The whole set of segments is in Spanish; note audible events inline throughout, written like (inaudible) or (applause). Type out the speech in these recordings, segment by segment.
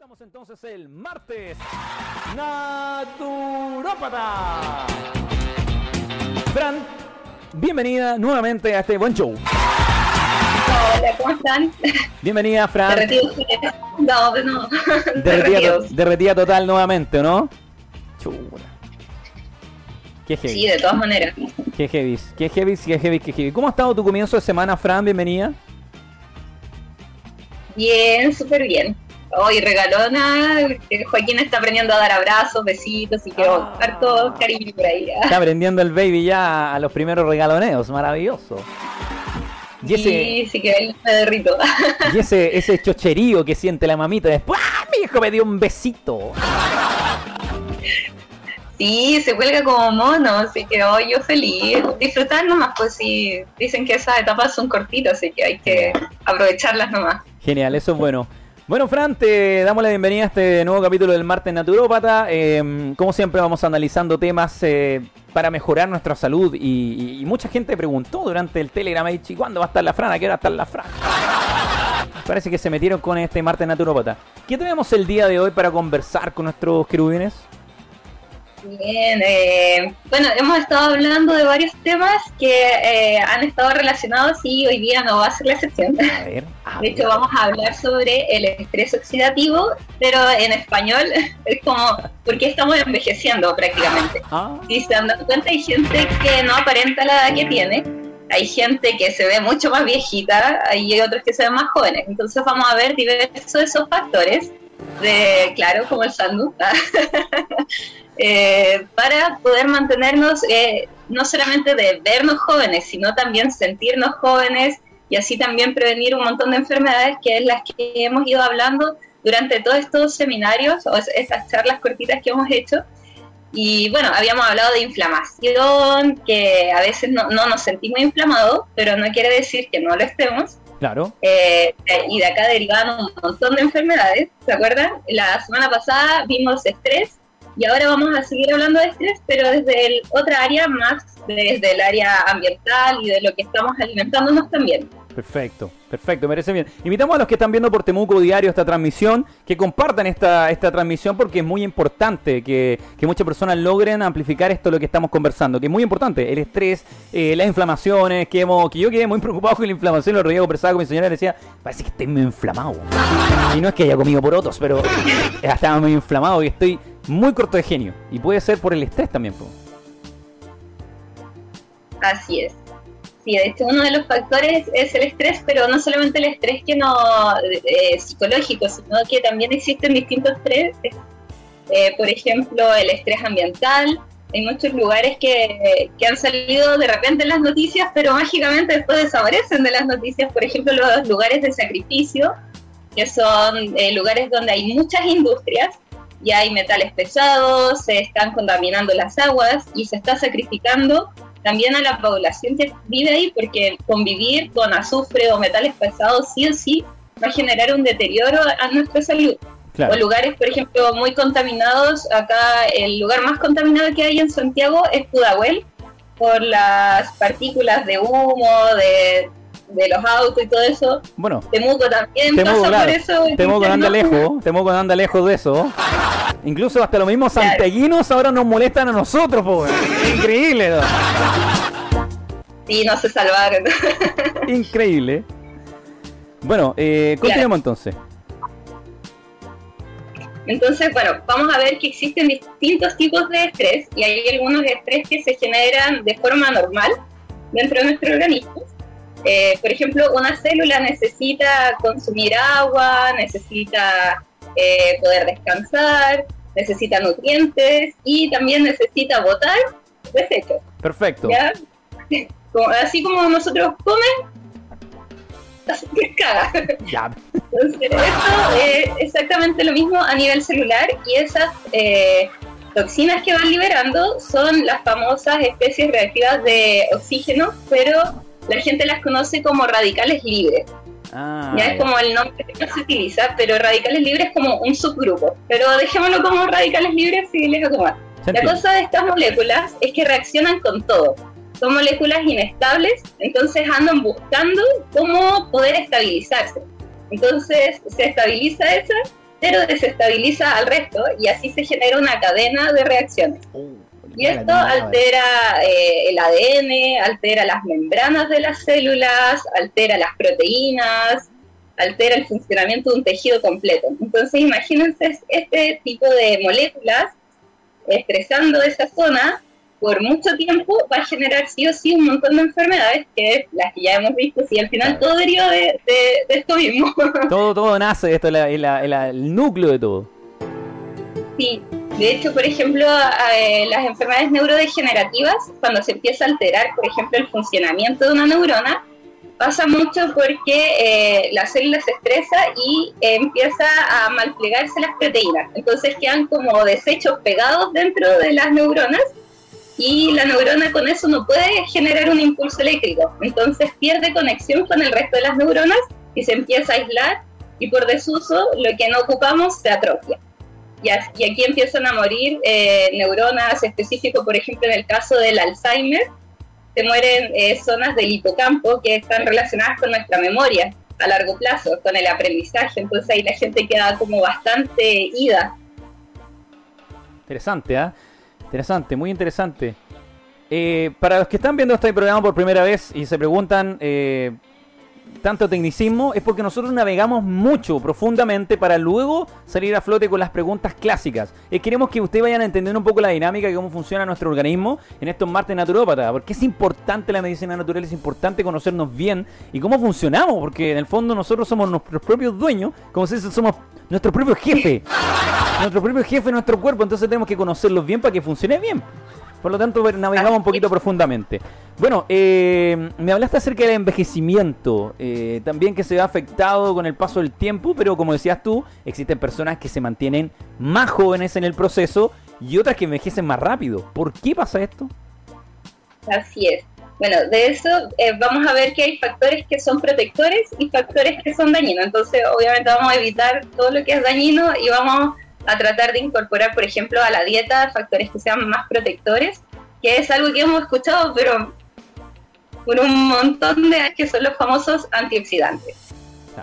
Comenzamos entonces el martes Naturópata. Fran, bienvenida nuevamente a este buen show. Hola, ¿cómo están? Bienvenida, Fran. Derretidos. No, no. Derretida, derretida total nuevamente, ¿o no? Chura. Qué heavy. Sí, de todas maneras. Qué heavy, qué heavy, qué heavy, qué heavy. ¿Cómo ha estado tu comienzo de semana, Fran? Bienvenida. Bien, súper bien. Hoy regalona, Joaquín está aprendiendo a dar abrazos, besitos y que Ah. harto cariño por ahí. Está aprendiendo el baby ya a los primeros regaloneos, maravilloso. Y ese, Sí, sí que ahí me derrito. y ese, (laughs) ese chocherío que siente la mamita después, ¡ah! Mi hijo me dio un besito. Sí, se cuelga como mono, así que hoy yo feliz. Disfrutar nomás, pues sí, dicen que esas etapas son cortitas, así que hay que aprovecharlas nomás. Genial, eso es bueno. Bueno, Fran, te damos la bienvenida a este nuevo capítulo del Martes Naturópata. Eh, como siempre, vamos analizando temas eh, para mejorar nuestra salud. Y, y- mucha gente preguntó durante el Telegram, ahí, "Chi, ¿cuándo va a estar la Fran? ¿A qué hora va estar la Fran? Parece que se metieron con este Martes Naturópata. ¿Qué tenemos el día de hoy para conversar con nuestros querubines? Bien, eh, bueno, hemos estado hablando de varios temas que eh, han estado relacionados y hoy día no va a ser la excepción. A ver. a De hecho, ver. vamos a hablar sobre el estrés oxidativo, pero en español (laughs) es como, ¿por qué estamos envejeciendo prácticamente? Ah, Si se han dado cuenta, hay gente que no aparenta la edad que tiene, hay gente que se ve mucho más viejita, hay otros que se ven más jóvenes. Entonces vamos a ver diversos de esos factores, claro, como el sandu, (laughs) eh, para poder mantenernos, eh, no solamente de vernos jóvenes, sino también sentirnos jóvenes y así también prevenir un montón de enfermedades que es las que hemos ido hablando durante todos estos seminarios o es- estas charlas cortitas que hemos hecho. Y bueno, habíamos hablado de inflamación, que a veces no, no nos sentimos inflamados, pero no quiere decir que no lo estemos. Claro. Eh, y de acá derivan un montón de enfermedades, ¿se acuerdan? La semana pasada vimos estrés y ahora vamos a seguir hablando de estrés, pero desde el, otra área más, desde el área ambiental y de lo que estamos alimentándonos también. Perfecto, perfecto, me parece bien. Invitamos a los que están viendo por Temuco Diario esta transmisión que compartan esta, esta transmisión porque es muy importante que, que muchas personas logren amplificar esto lo que estamos conversando, que es muy importante, el estrés, eh, las inflamaciones, que, hemos, que yo quedé muy preocupado con la inflamación, lo día conversaba con mi señora y decía, parece que estoy muy inflamado. Y no es que haya comido por otros, pero (laughs) estaba muy inflamado y estoy muy corto de genio. Y puede ser por el estrés también. po. Así es. Sí, de hecho uno de los factores es el estrés, pero no solamente el estrés que no eh, psicológico, sino que también existen distintos estrés. Eh, por ejemplo, el estrés ambiental. Hay muchos lugares que, que han salido de repente en las noticias, pero mágicamente después desaparecen de las noticias. Por ejemplo, los lugares de sacrificio, que son eh, lugares donde hay muchas industrias y hay metales pesados, se están contaminando las aguas y se está sacrificando también a la población que vive ahí, porque convivir con azufre o metales pesados sí o sí va a generar un deterioro a nuestra salud. Claro. O lugares, por ejemplo, muy contaminados. Acá el lugar más contaminado que hay en Santiago es Pudahuel, por las partículas de humo, de, de los autos y todo eso. Bueno, Temuco también Temuco, pasa claro. por eso. Temuco anda lejos, Temuco anda lejos de eso. Incluso hasta los mismos Claro. santiaguinos ahora nos molestan a nosotros, po. Increíble, ¿no? Sí, no se salvaron. (laughs) Increíble. Bueno, eh, continuemos entonces. Entonces, bueno, vamos a ver que existen distintos tipos de estrés y hay algunos estrés que se generan de forma normal dentro de nuestro organismo. Eh, por ejemplo, una célula necesita consumir agua, necesita eh, poder descansar, necesita nutrientes y también necesita botar desechos. Perfecto. ¿ya? (laughs) Como- así como nosotros comen, caga. Ya. Entonces, esto es exactamente lo mismo a nivel celular y esas eh, toxinas que van liberando son las famosas especies reactivas de oxígeno, pero la gente las conoce como radicales libres. Ah, ya es como el nombre que más se utiliza, pero radicales libres es como un subgrupo. Pero dejémoslo como radicales libres si les acomoda. La cosa de estas moléculas es que reaccionan con todo. Son moléculas inestables, entonces andan buscando cómo poder estabilizarse. Entonces se estabiliza esa pero desestabiliza al resto y así se genera una cadena de reacciones. Y esto altera eh, el ADN, altera las membranas de las células, altera las proteínas, altera el funcionamiento de un tejido completo. Entonces imagínense este tipo de moléculas estresando esa zona por mucho tiempo va a generar sí o sí un montón de enfermedades que las que ya hemos visto, y al final todo deriva de, esto mismo. Todo, todo (laughs) nace, esto es el núcleo de todo. Sí, de hecho, por ejemplo, eh, las enfermedades neurodegenerativas, cuando se empieza a alterar, por ejemplo, el funcionamiento de una neurona, pasa mucho porque eh, la célula se estresa y empieza a malplegarse las proteínas. Entonces quedan como desechos pegados dentro de las neuronas y la neurona con eso no puede generar un impulso eléctrico. Entonces pierde conexión con el resto de las neuronas y se empieza a aislar y por desuso lo que no ocupamos se atrofia. Y, aquí empiezan a morir eh, neuronas específicas, por ejemplo, en el caso del Alzheimer, se mueren eh, zonas del hipocampo que están relacionadas con nuestra memoria a largo plazo, con el aprendizaje. Entonces ahí la gente queda como bastante ida. Interesante, ¿ah? Interesante, muy interesante. Eh, para los que están viendo este programa por primera vez y se preguntan eh, tanto tecnicismo, es porque nosotros navegamos mucho, profundamente, para luego salir a flote con las preguntas clásicas. Eh, queremos que ustedes vayan a entender un poco la dinámica y cómo funciona nuestro organismo en estos martes naturópatas, porque es importante la medicina natural, es importante conocernos bien y cómo funcionamos, porque en el fondo nosotros somos nuestros propios dueños, como se dice, somos nuestro propio jefe. (laughs) nuestro propio jefe en nuestro cuerpo, entonces tenemos que conocerlos bien para que funcione bien. Por lo tanto, navegamos un poquito profundamente. Bueno, eh, me hablaste acerca del envejecimiento, eh, también que se ve afectado con el paso del tiempo, pero como decías tú, existen personas que se mantienen más jóvenes en el proceso y otras que envejecen más rápido. ¿Por qué pasa esto? Así es. Bueno, de eso eh, vamos a ver que hay factores que son protectores y factores que son dañinos. Entonces, obviamente vamos a evitar todo lo que es dañino y vamos a tratar de incorporar, por ejemplo, a la dieta factores que sean más protectores, que es algo que hemos escuchado, pero por un montón de años, que son los famosos antioxidantes.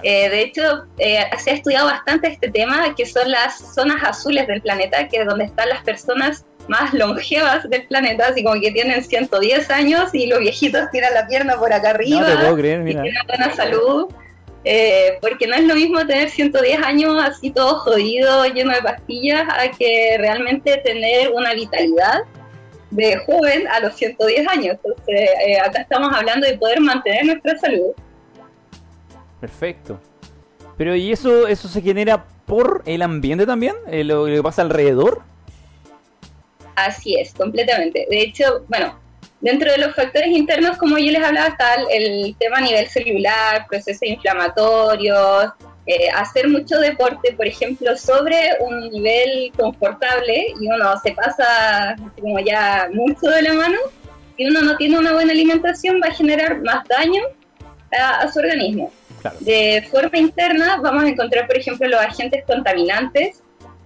Eh, de hecho, eh, se ha estudiado bastante este tema, que son las zonas azules del planeta, que es donde están las personas más longevas del planeta, así como que tienen 110 años y los viejitos tiran la pierna por acá arriba. No te puedo creer, mira. Y tienen buena salud. Eh, porque no es lo mismo tener 110 años así todo jodido, lleno de pastillas, a que realmente tener una vitalidad de joven a los 110 años. Entonces, eh, acá estamos hablando de poder mantener nuestra salud. Perfecto. Pero ¿y eso, eso se genera por el ambiente también? Eh, ¿Lo que pasa alrededor? Así es, completamente. De hecho, bueno, dentro de los factores internos, como yo les hablaba, está el, tema a nivel celular, procesos inflamatorios, eh, hacer mucho deporte, por ejemplo, sobre un nivel confortable y uno se pasa como ya mucho de la mano, si uno no tiene una buena alimentación va a generar más daño a, su organismo. De forma interna vamos a encontrar, por ejemplo, los agentes contaminantes,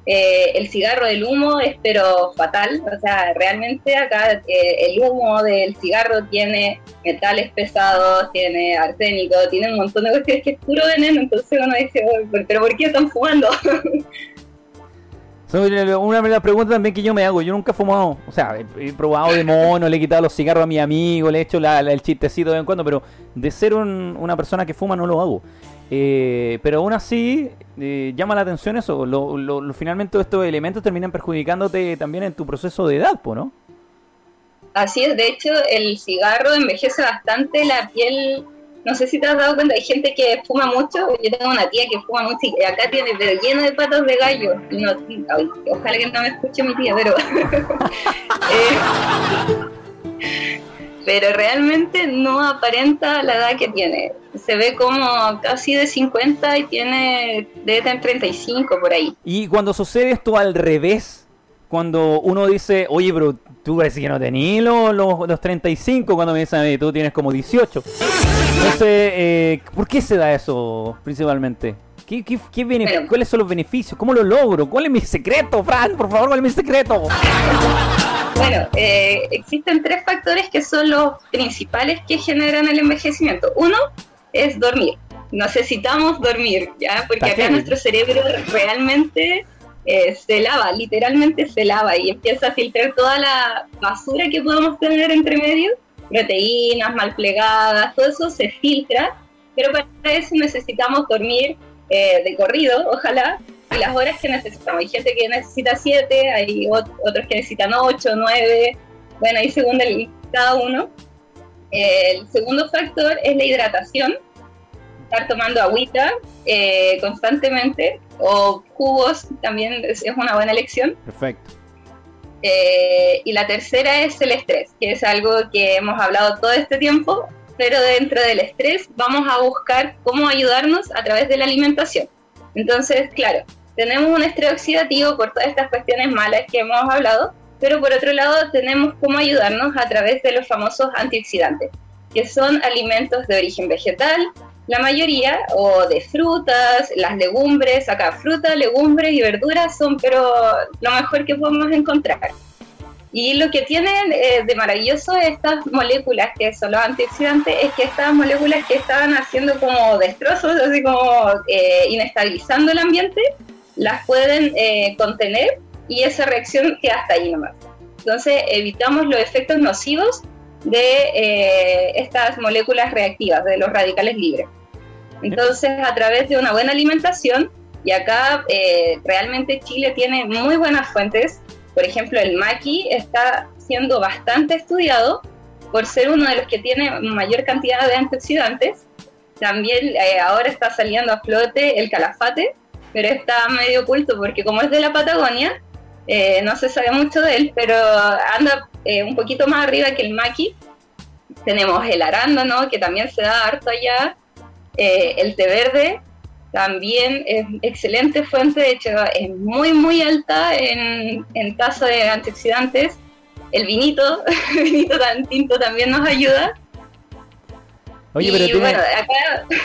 eh, el cigarro del humo es pero fatal, o sea, realmente acá eh, el humo del cigarro tiene metales pesados, tiene arsénico, tiene un montón de cuestiones que es puro veneno, entonces uno dice, pero ¿por qué están fumando? (laughs) Una de las preguntas también que yo me hago, yo nunca he fumado, o sea, he, probado de mono, le he quitado los cigarros a mi amigo, le he hecho el chistecito de vez en cuando, pero de ser una persona que fuma no lo hago. Eh, pero aún así, eh, llama la atención eso. Lo, finalmente estos elementos terminan perjudicándote también en tu proceso de edad, ¿no? Así es, de hecho, el cigarro envejece bastante la piel. No sé si te has dado cuenta, hay gente que fuma mucho. Yo tengo una tía que fuma mucho y acá tiene, pero lleno de patas de gallo. No, ojalá que no me escuche mi tía, pero. (laughs) eh, pero realmente no aparenta la edad que tiene. Se ve como casi de 50 y tiene de tener 35 por ahí. Y cuando sucede esto al revés, cuando uno dice, oye, pero tú decir que no tenías los, los, 35, cuando me dicen, tú tienes como 18. Entonces, eh, ¿por qué se da eso principalmente? ¿Qué, qué, qué ¿Cuáles son los beneficios? ¿Cómo lo logro? ¿Cuál es mi secreto, Fran? Por favor, ¿cuál es mi secreto? Bueno, eh, existen tres factores que son los principales que generan el envejecimiento. Uno es dormir. necesitamos dormir, ¿ya? Porque acá nuestro cerebro realmente eh, se lava, literalmente se lava y empieza a filtrar toda la basura que podemos tener entre medio, proteínas mal plegadas, todo eso se filtra, pero para eso necesitamos dormir eh, de corrido, ojalá, y las horas que necesitamos. Hay gente que necesita 7, hay otros que necesitan 8, 9, bueno, ahí según el, cada uno. El segundo factor es la hidratación, estar tomando agüita eh, constantemente o jugos también es, una buena elección. Perfecto. Eh, y la tercera es el estrés, que es algo que hemos hablado todo este tiempo, pero dentro del estrés vamos a buscar cómo ayudarnos a través de la alimentación. Entonces, claro, tenemos un estrés oxidativo por todas estas cuestiones malas que hemos hablado, pero por otro lado tenemos cómo ayudarnos a través de los famosos antioxidantes, que son alimentos de origen vegetal, la mayoría, o de frutas, las legumbres, acá frutas, legumbres y verduras son pero lo mejor que podemos encontrar. Y lo que tienen eh, de maravilloso estas moléculas, que son los antioxidantes, es que estas moléculas que estaban haciendo como destrozos, así como eh, inestabilizando el ambiente, las pueden eh, contener y esa reacción queda hasta ahí nomás. Entonces evitamos los efectos nocivos de estas moléculas reactivas, de los radicales libres. Entonces a través de una buena alimentación, y acá realmente Chile tiene muy buenas fuentes, por ejemplo, el maqui está siendo bastante estudiado por ser uno de los que tiene mayor cantidad de antioxidantes. También eh, ahora está saliendo a flote el calafate, pero está medio oculto porque como es de la Patagonia, eh, no se sabe mucho de él, pero anda eh, un poquito más arriba que el maqui. Tenemos el arándano, que también se da harto allá, el té verde, también es excelente fuente, de hecho es muy muy alta en, en tasa de antioxidantes. El vinito, (laughs) el vinito tan tinto también nos ayuda. Oye, pero bueno, acá...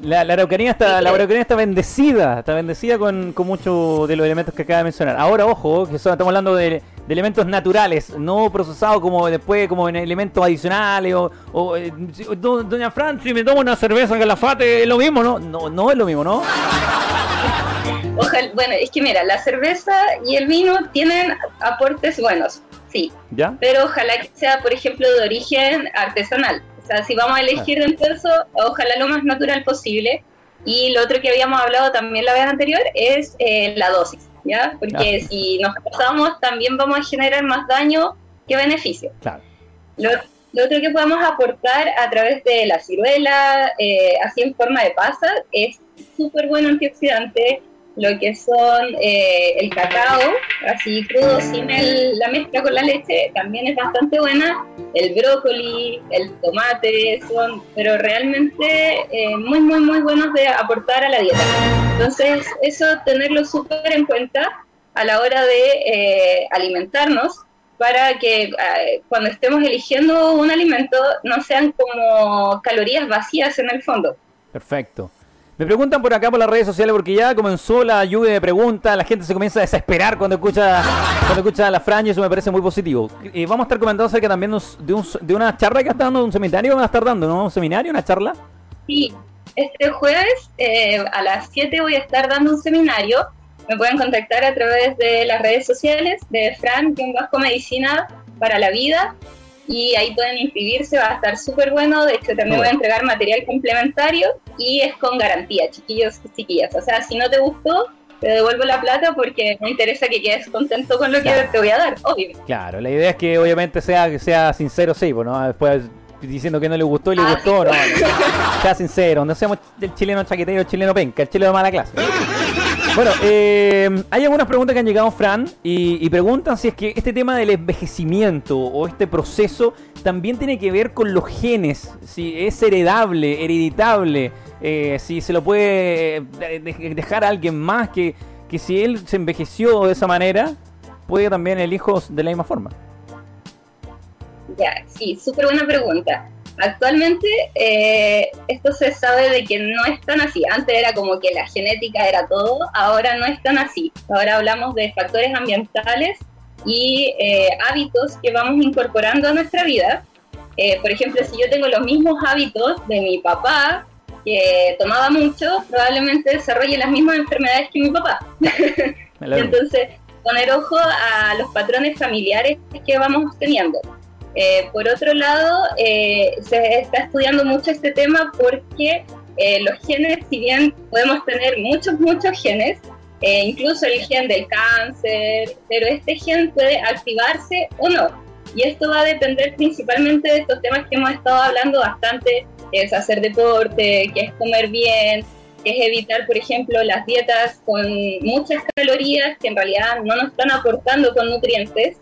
la, la, araucanía está, la araucanía está bendecida, está bendecida con, con muchos de los elementos que acaba de mencionar. Ahora, ojo, que estamos hablando de, de elementos naturales, no procesados como después como en elementos adicionales o, eh, doña Fran, si me tomo una cerveza en calafate es lo mismo, ¿no? No, no es lo mismo, ¿no? (laughs) Ojalá, bueno, es que mira, la cerveza y el vino tienen aportes buenos, sí. ¿Ya? Pero ojalá que sea, por ejemplo, de origen artesanal. O sea, si vamos a elegir de eso, ojalá lo más natural posible. Y lo otro que habíamos hablado también la vez anterior es eh, la dosis. ¿ya? Porque si nos pasamos también vamos a generar más daño que beneficio. Lo, otro que podemos aportar a través de la ciruela, eh, así en forma de pasa, es súper buen antioxidante, lo que son eh, el cacao, así crudo sin la mezcla con la leche, también es bastante buena. El brócoli, el tomate, son, pero realmente eh, muy, muy, muy buenos de aportar a la dieta. Entonces, eso tenerlo súper en cuenta a la hora de eh, alimentarnos para que cuando estemos eligiendo un alimento no sean como calorías vacías en el fondo. Perfecto. Me preguntan por acá por las redes sociales porque ya comenzó la lluvia de preguntas, la gente se comienza a desesperar cuando escucha cuando escucha a la Fran y eso me parece muy positivo. Eh, vamos a estar comentando acerca también de, de una charla que está dando, un seminario van a estar dando, ¿no? ¿Un seminario, una charla? Sí, este jueves eh, a las 7 voy a estar dando un seminario. Me pueden contactar a través de las redes sociales de Fran, que Vasco Medicina para la Vida y ahí pueden inscribirse, va a estar súper bueno, de hecho también voy a entregar material complementario y es con garantía, chiquillos y chiquillas, o sea, si no te gustó, te devuelvo la plata porque me interesa que quedes contento con lo que te voy a dar, obvio. Claro, la idea es que obviamente sea, que sea sincero, sí, pues, ¿no? Después diciendo que no le gustó y le ah, gustó, no, (laughs) sea sincero, no seamos el chileno chaquetero, el chileno penca, el chileno de mala clase. (laughs) Bueno, eh, hay algunas preguntas que han llegado, Fran, y, preguntan si es que este tema del envejecimiento o este proceso también tiene que ver con los genes, si es heredable, hereditable, eh, si se lo puede eh, dejar a alguien más, que, que si él se envejeció de esa manera, puede también el hijo de la misma forma. Ya, sí, súper buena pregunta. Actualmente eh, esto se sabe de que no es tan así. Antes era como que la genética era todo, ahora no es tan así. Ahora hablamos de factores ambientales y eh, hábitos que vamos incorporando a nuestra vida. Eh, por ejemplo, si yo tengo los mismos hábitos de mi papá, que tomaba mucho, probablemente desarrolle las mismas enfermedades que mi papá. (laughs) Entonces, poner ojo a los patrones familiares que vamos teniendo. Eh, por otro lado, eh, se está estudiando mucho este tema porque eh, los genes, si bien podemos tener muchos, muchos genes, incluso el gen del cáncer, pero este gen puede activarse o no. Y esto va a depender principalmente de estos temas que hemos estado hablando bastante, que es hacer deporte, que es comer bien, que es evitar, por ejemplo, las dietas con muchas calorías que en realidad no nos están aportando con nutrientes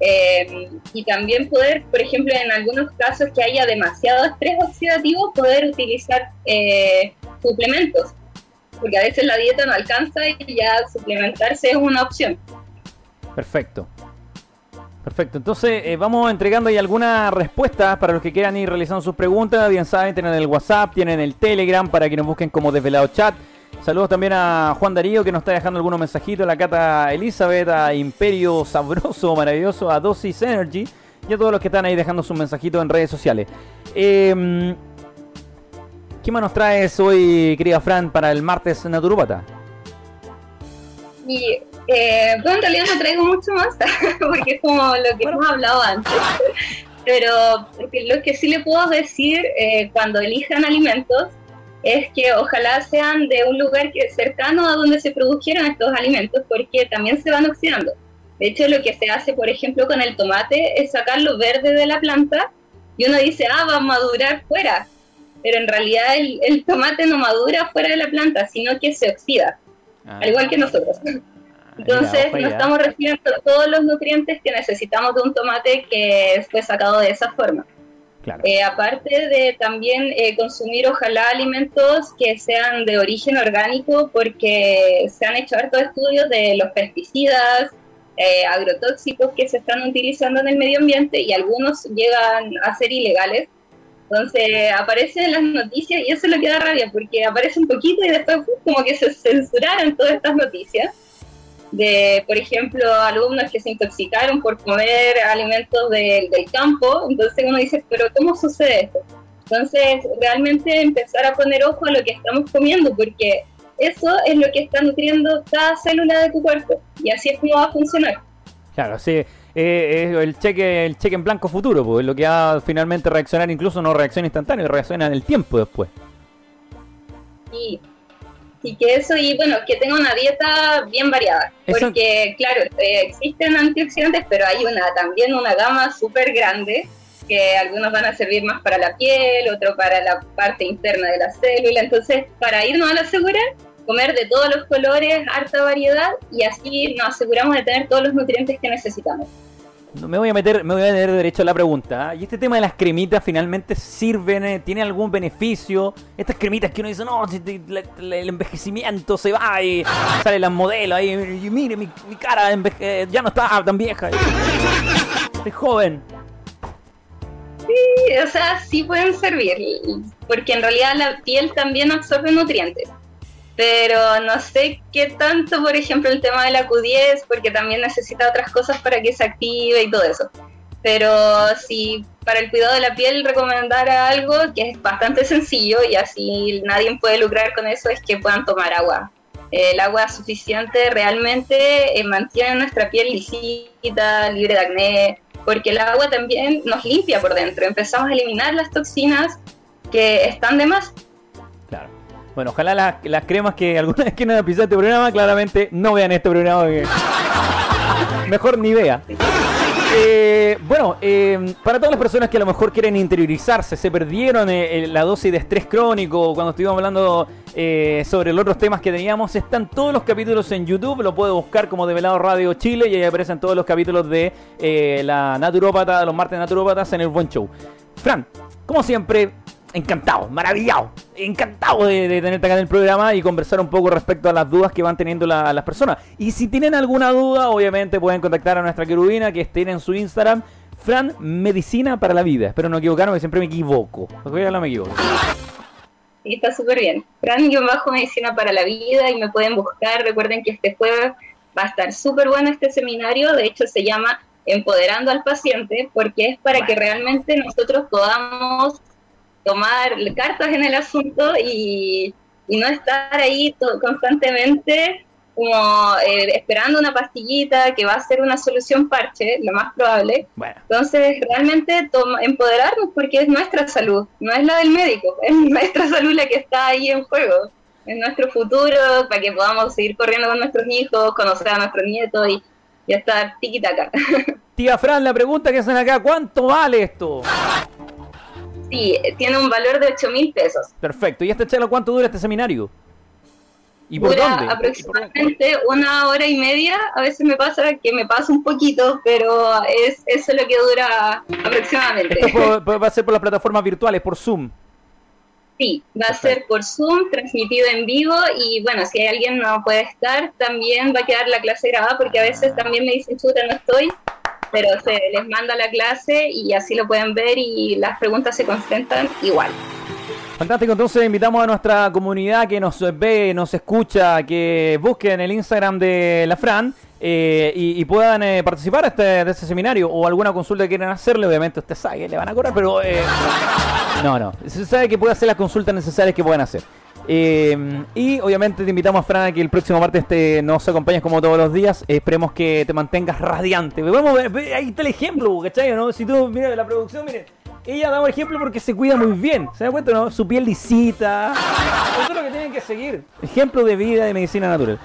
eh, y también poder, por ejemplo, en algunos casos que haya demasiado estrés oxidativo, poder utilizar eh, suplementos, porque a veces la dieta no alcanza y ya suplementarse es una opción. Perfecto. Perfecto, entonces eh, vamos entregando ahí algunas respuestas para los que quieran ir realizando sus preguntas. Bien saben, tienen el WhatsApp, tienen el Telegram para que nos busquen como Desvelado Chat. Saludos también a Juan Darío que nos está dejando algunos mensajitos, a la Cata Elizabeth, a Imperio Sabroso, maravilloso, a Dosis Energy y a todos los que están ahí dejando sus mensajitos en redes sociales. Eh, ¿Qué más nos traes hoy, querida Fran, para el martes Naturópata? Y, eh, bueno, en realidad no traigo mucho más, (laughs) porque es como lo que hemos hablado antes. Pero lo que sí le puedo decir, eh, cuando elijan alimentos, es que ojalá sean de un lugar que, cercano a donde se produjeron estos alimentos, porque también se van oxidando. De hecho, lo que se hace, por ejemplo, con el tomate es sacar lo verde de la planta y uno dice, ah, va a madurar fuera. Pero en realidad el, tomate no madura fuera de la planta, sino que se oxida, ah. al igual que nosotros. Entonces, nos estamos recibiendo todos los nutrientes que necesitamos de un tomate que fue sacado de esa forma. Eh, aparte de también eh, consumir ojalá alimentos que sean de origen orgánico porque se han hecho hartos estudios de los pesticidas, eh, agrotóxicos que se están utilizando en el medio ambiente y algunos llegan a ser ilegales. Entonces aparecen en las noticias y eso lo que da rabia porque aparece un poquito y después como que se censuraron todas estas noticias de, por ejemplo, alumnos que se intoxicaron por comer alimentos del campo. Entonces uno dice, pero ¿cómo sucede esto? Entonces, realmente empezar a poner ojo a lo que estamos comiendo, porque eso es lo que está nutriendo cada célula de tu cuerpo. Y así es como va a funcionar. Claro, sí. Eh, es el cheque el cheque en blanco futuro, pues lo que va a finalmente reaccionar, incluso no reacción instantánea, reacciona en el tiempo después. Sí, y que eso, y bueno, que tenga una dieta bien variada. Porque, claro, eh, existen antioxidantes, pero hay una también una gama súper grande, que algunos van a servir más para la piel, otro para la parte interna de la célula. Entonces, para irnos a la segura, comer de todos los colores, harta variedad, y así nos aseguramos de tener todos los nutrientes que necesitamos me voy a meter, me voy a tener derecho a la pregunta. ¿ah? ¿Y este tema de las cremitas finalmente sirven? Eh, ¿Tiene algún beneficio? Estas cremitas que uno dice, no, el envejecimiento se va y sale las modelos ahí. Y mire, mi, cara ya no está tan vieja. Estoy joven. Sí, o sea, sí pueden servir. Porque en realidad la piel también absorbe nutrientes pero no sé qué tanto, por ejemplo, el tema de la Q10, porque también necesita otras cosas para que se active y todo eso. Pero si para el cuidado de la piel recomendar algo que es bastante sencillo y así nadie puede lucrar con eso, es que puedan tomar agua. El agua suficiente realmente eh, mantiene nuestra piel lisita, libre de acné, porque el agua también nos limpia por dentro. Empezamos a eliminar las toxinas que están de más bueno, ojalá las, cremas que alguna vez quieran pisar este programa, claramente no vean este programa. (laughs) Mejor ni vea. Eh, bueno, eh, para todas las personas que a lo mejor quieren interiorizarse, se perdieron eh, la dosis de estrés crónico cuando estuvimos hablando sobre los otros temas que teníamos, están todos los capítulos en YouTube, lo puede buscar como Develado Radio Chile y ahí aparecen todos los capítulos de la naturópata, los martes naturópatas en el Buen Show. Fran, como siempre, encantado, maravillado, encantado de, tenerte acá en el programa y conversar un poco respecto a las dudas que van teniendo las personas. Y si tienen alguna duda, obviamente pueden contactar a nuestra querubina que esté en su Instagram, Fran Medicina para la Vida. Espero no equivocarme, siempre me equivoco. No me equivoco. Sí, está súper bien. Fran-Bajo Medicina para la Vida y me pueden buscar. Recuerden que este jueves va a estar súper bueno este seminario. De hecho, se llama Empoderando al Paciente porque es para que realmente nosotros podamos tomar cartas en el asunto y, no estar ahí constantemente como eh, esperando una pastillita que va a ser una solución parche, lo más probable. Entonces, realmente empoderarnos porque es nuestra salud, no es la del médico, (laughs) es nuestra salud la que está ahí en juego, es nuestro futuro para que podamos seguir corriendo con nuestros hijos, conocer a nuestros nietos y, y estar tiquitaca. (laughs) Tía Fran, la pregunta que hacen acá, ¿cuánto vale esto? Sí, tiene un valor de 8 mil pesos. Perfecto. ¿Y este chelo cuánto dura este seminario? ¿Y por dura dónde? aproximadamente una hora y media. A veces me pasa que me pasa un poquito, pero es eso es lo que dura aproximadamente. Esto va a ser por las plataformas virtuales, por Zoom. Sí, va a ser por Zoom, transmitido en vivo y bueno, si hay alguien no puede estar, también va a quedar la clase grabada porque a veces también me dicen, chuta, no estoy, pero se les manda la clase y así lo pueden ver y las preguntas se concentran igual. Fantástico, entonces invitamos a nuestra comunidad que nos ve, nos escucha, que busquen el Instagram de la Fran eh, y, puedan eh, participar este, de este seminario o alguna consulta que quieran hacerle. Obviamente usted sabe que le van a cobrar, pero eh, no, no. Se sabe que puede hacer las consultas necesarias que puedan hacer. Y obviamente te invitamos, Fran, a que el próximo martes te, nos acompañes como todos los días. esperemos que te mantengas radiante. Vamos, ahí está el ejemplo, ¿cachai? ¿no? Si tú miras la producción, mire, ella da un ejemplo porque se cuida muy bien. ¿Se da cuenta, no? Su piel lisita. Eso es lo que tienen que seguir. Ejemplo de vida de medicina natural.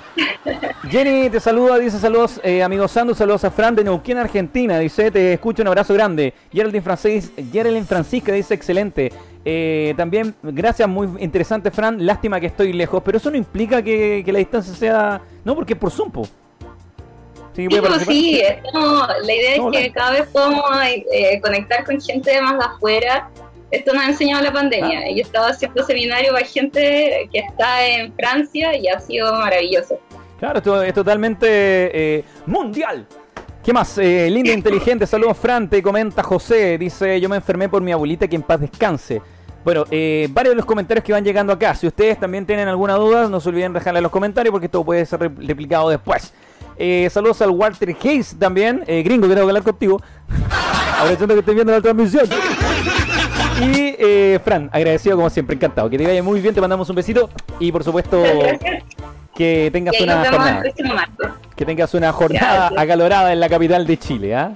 Jenny te saluda, dice saludos, eh, amigo Sandu, saludos a Fran de Neuquén, Argentina. Dice, te escucho, un abrazo grande. Geraldine, Francis, Geraldine Francisca dice, excelente. Eh, también, gracias, muy interesante, Fran. Lástima que estoy lejos, pero eso no implica que, la distancia sea. No, porque es por Zoom, Sí, sí la idea es que cada vez podamos eh, conectar con gente más de afuera. Esto nos ha enseñado la pandemia. Ah. Yo estaba haciendo seminario para gente que está en Francia y ha sido maravilloso. Claro, esto es totalmente eh, mundial. ¿Qué más? Eh, lindo, (laughs) inteligente. Saludos, Fran. Te comenta José. Dice: Yo me enfermé por mi abuelita, que en paz descanse. Bueno, eh, varios de los comentarios que van llegando acá. Si ustedes también tienen alguna duda, no se olviden dejarla en los comentarios porque esto puede ser replicado después. Eh, saludos al Walter Hayes también, eh, gringo, que tengo que hablar contigo. (laughs) Agradeciendo que estés viendo la transmisión. Y eh, Fran, agradecido como siempre, encantado. Que te vaya muy bien, te mandamos un besito. Y por supuesto, que tengas una jornada. Que tengas una jornada acalorada en la capital de Chile. ¿ah?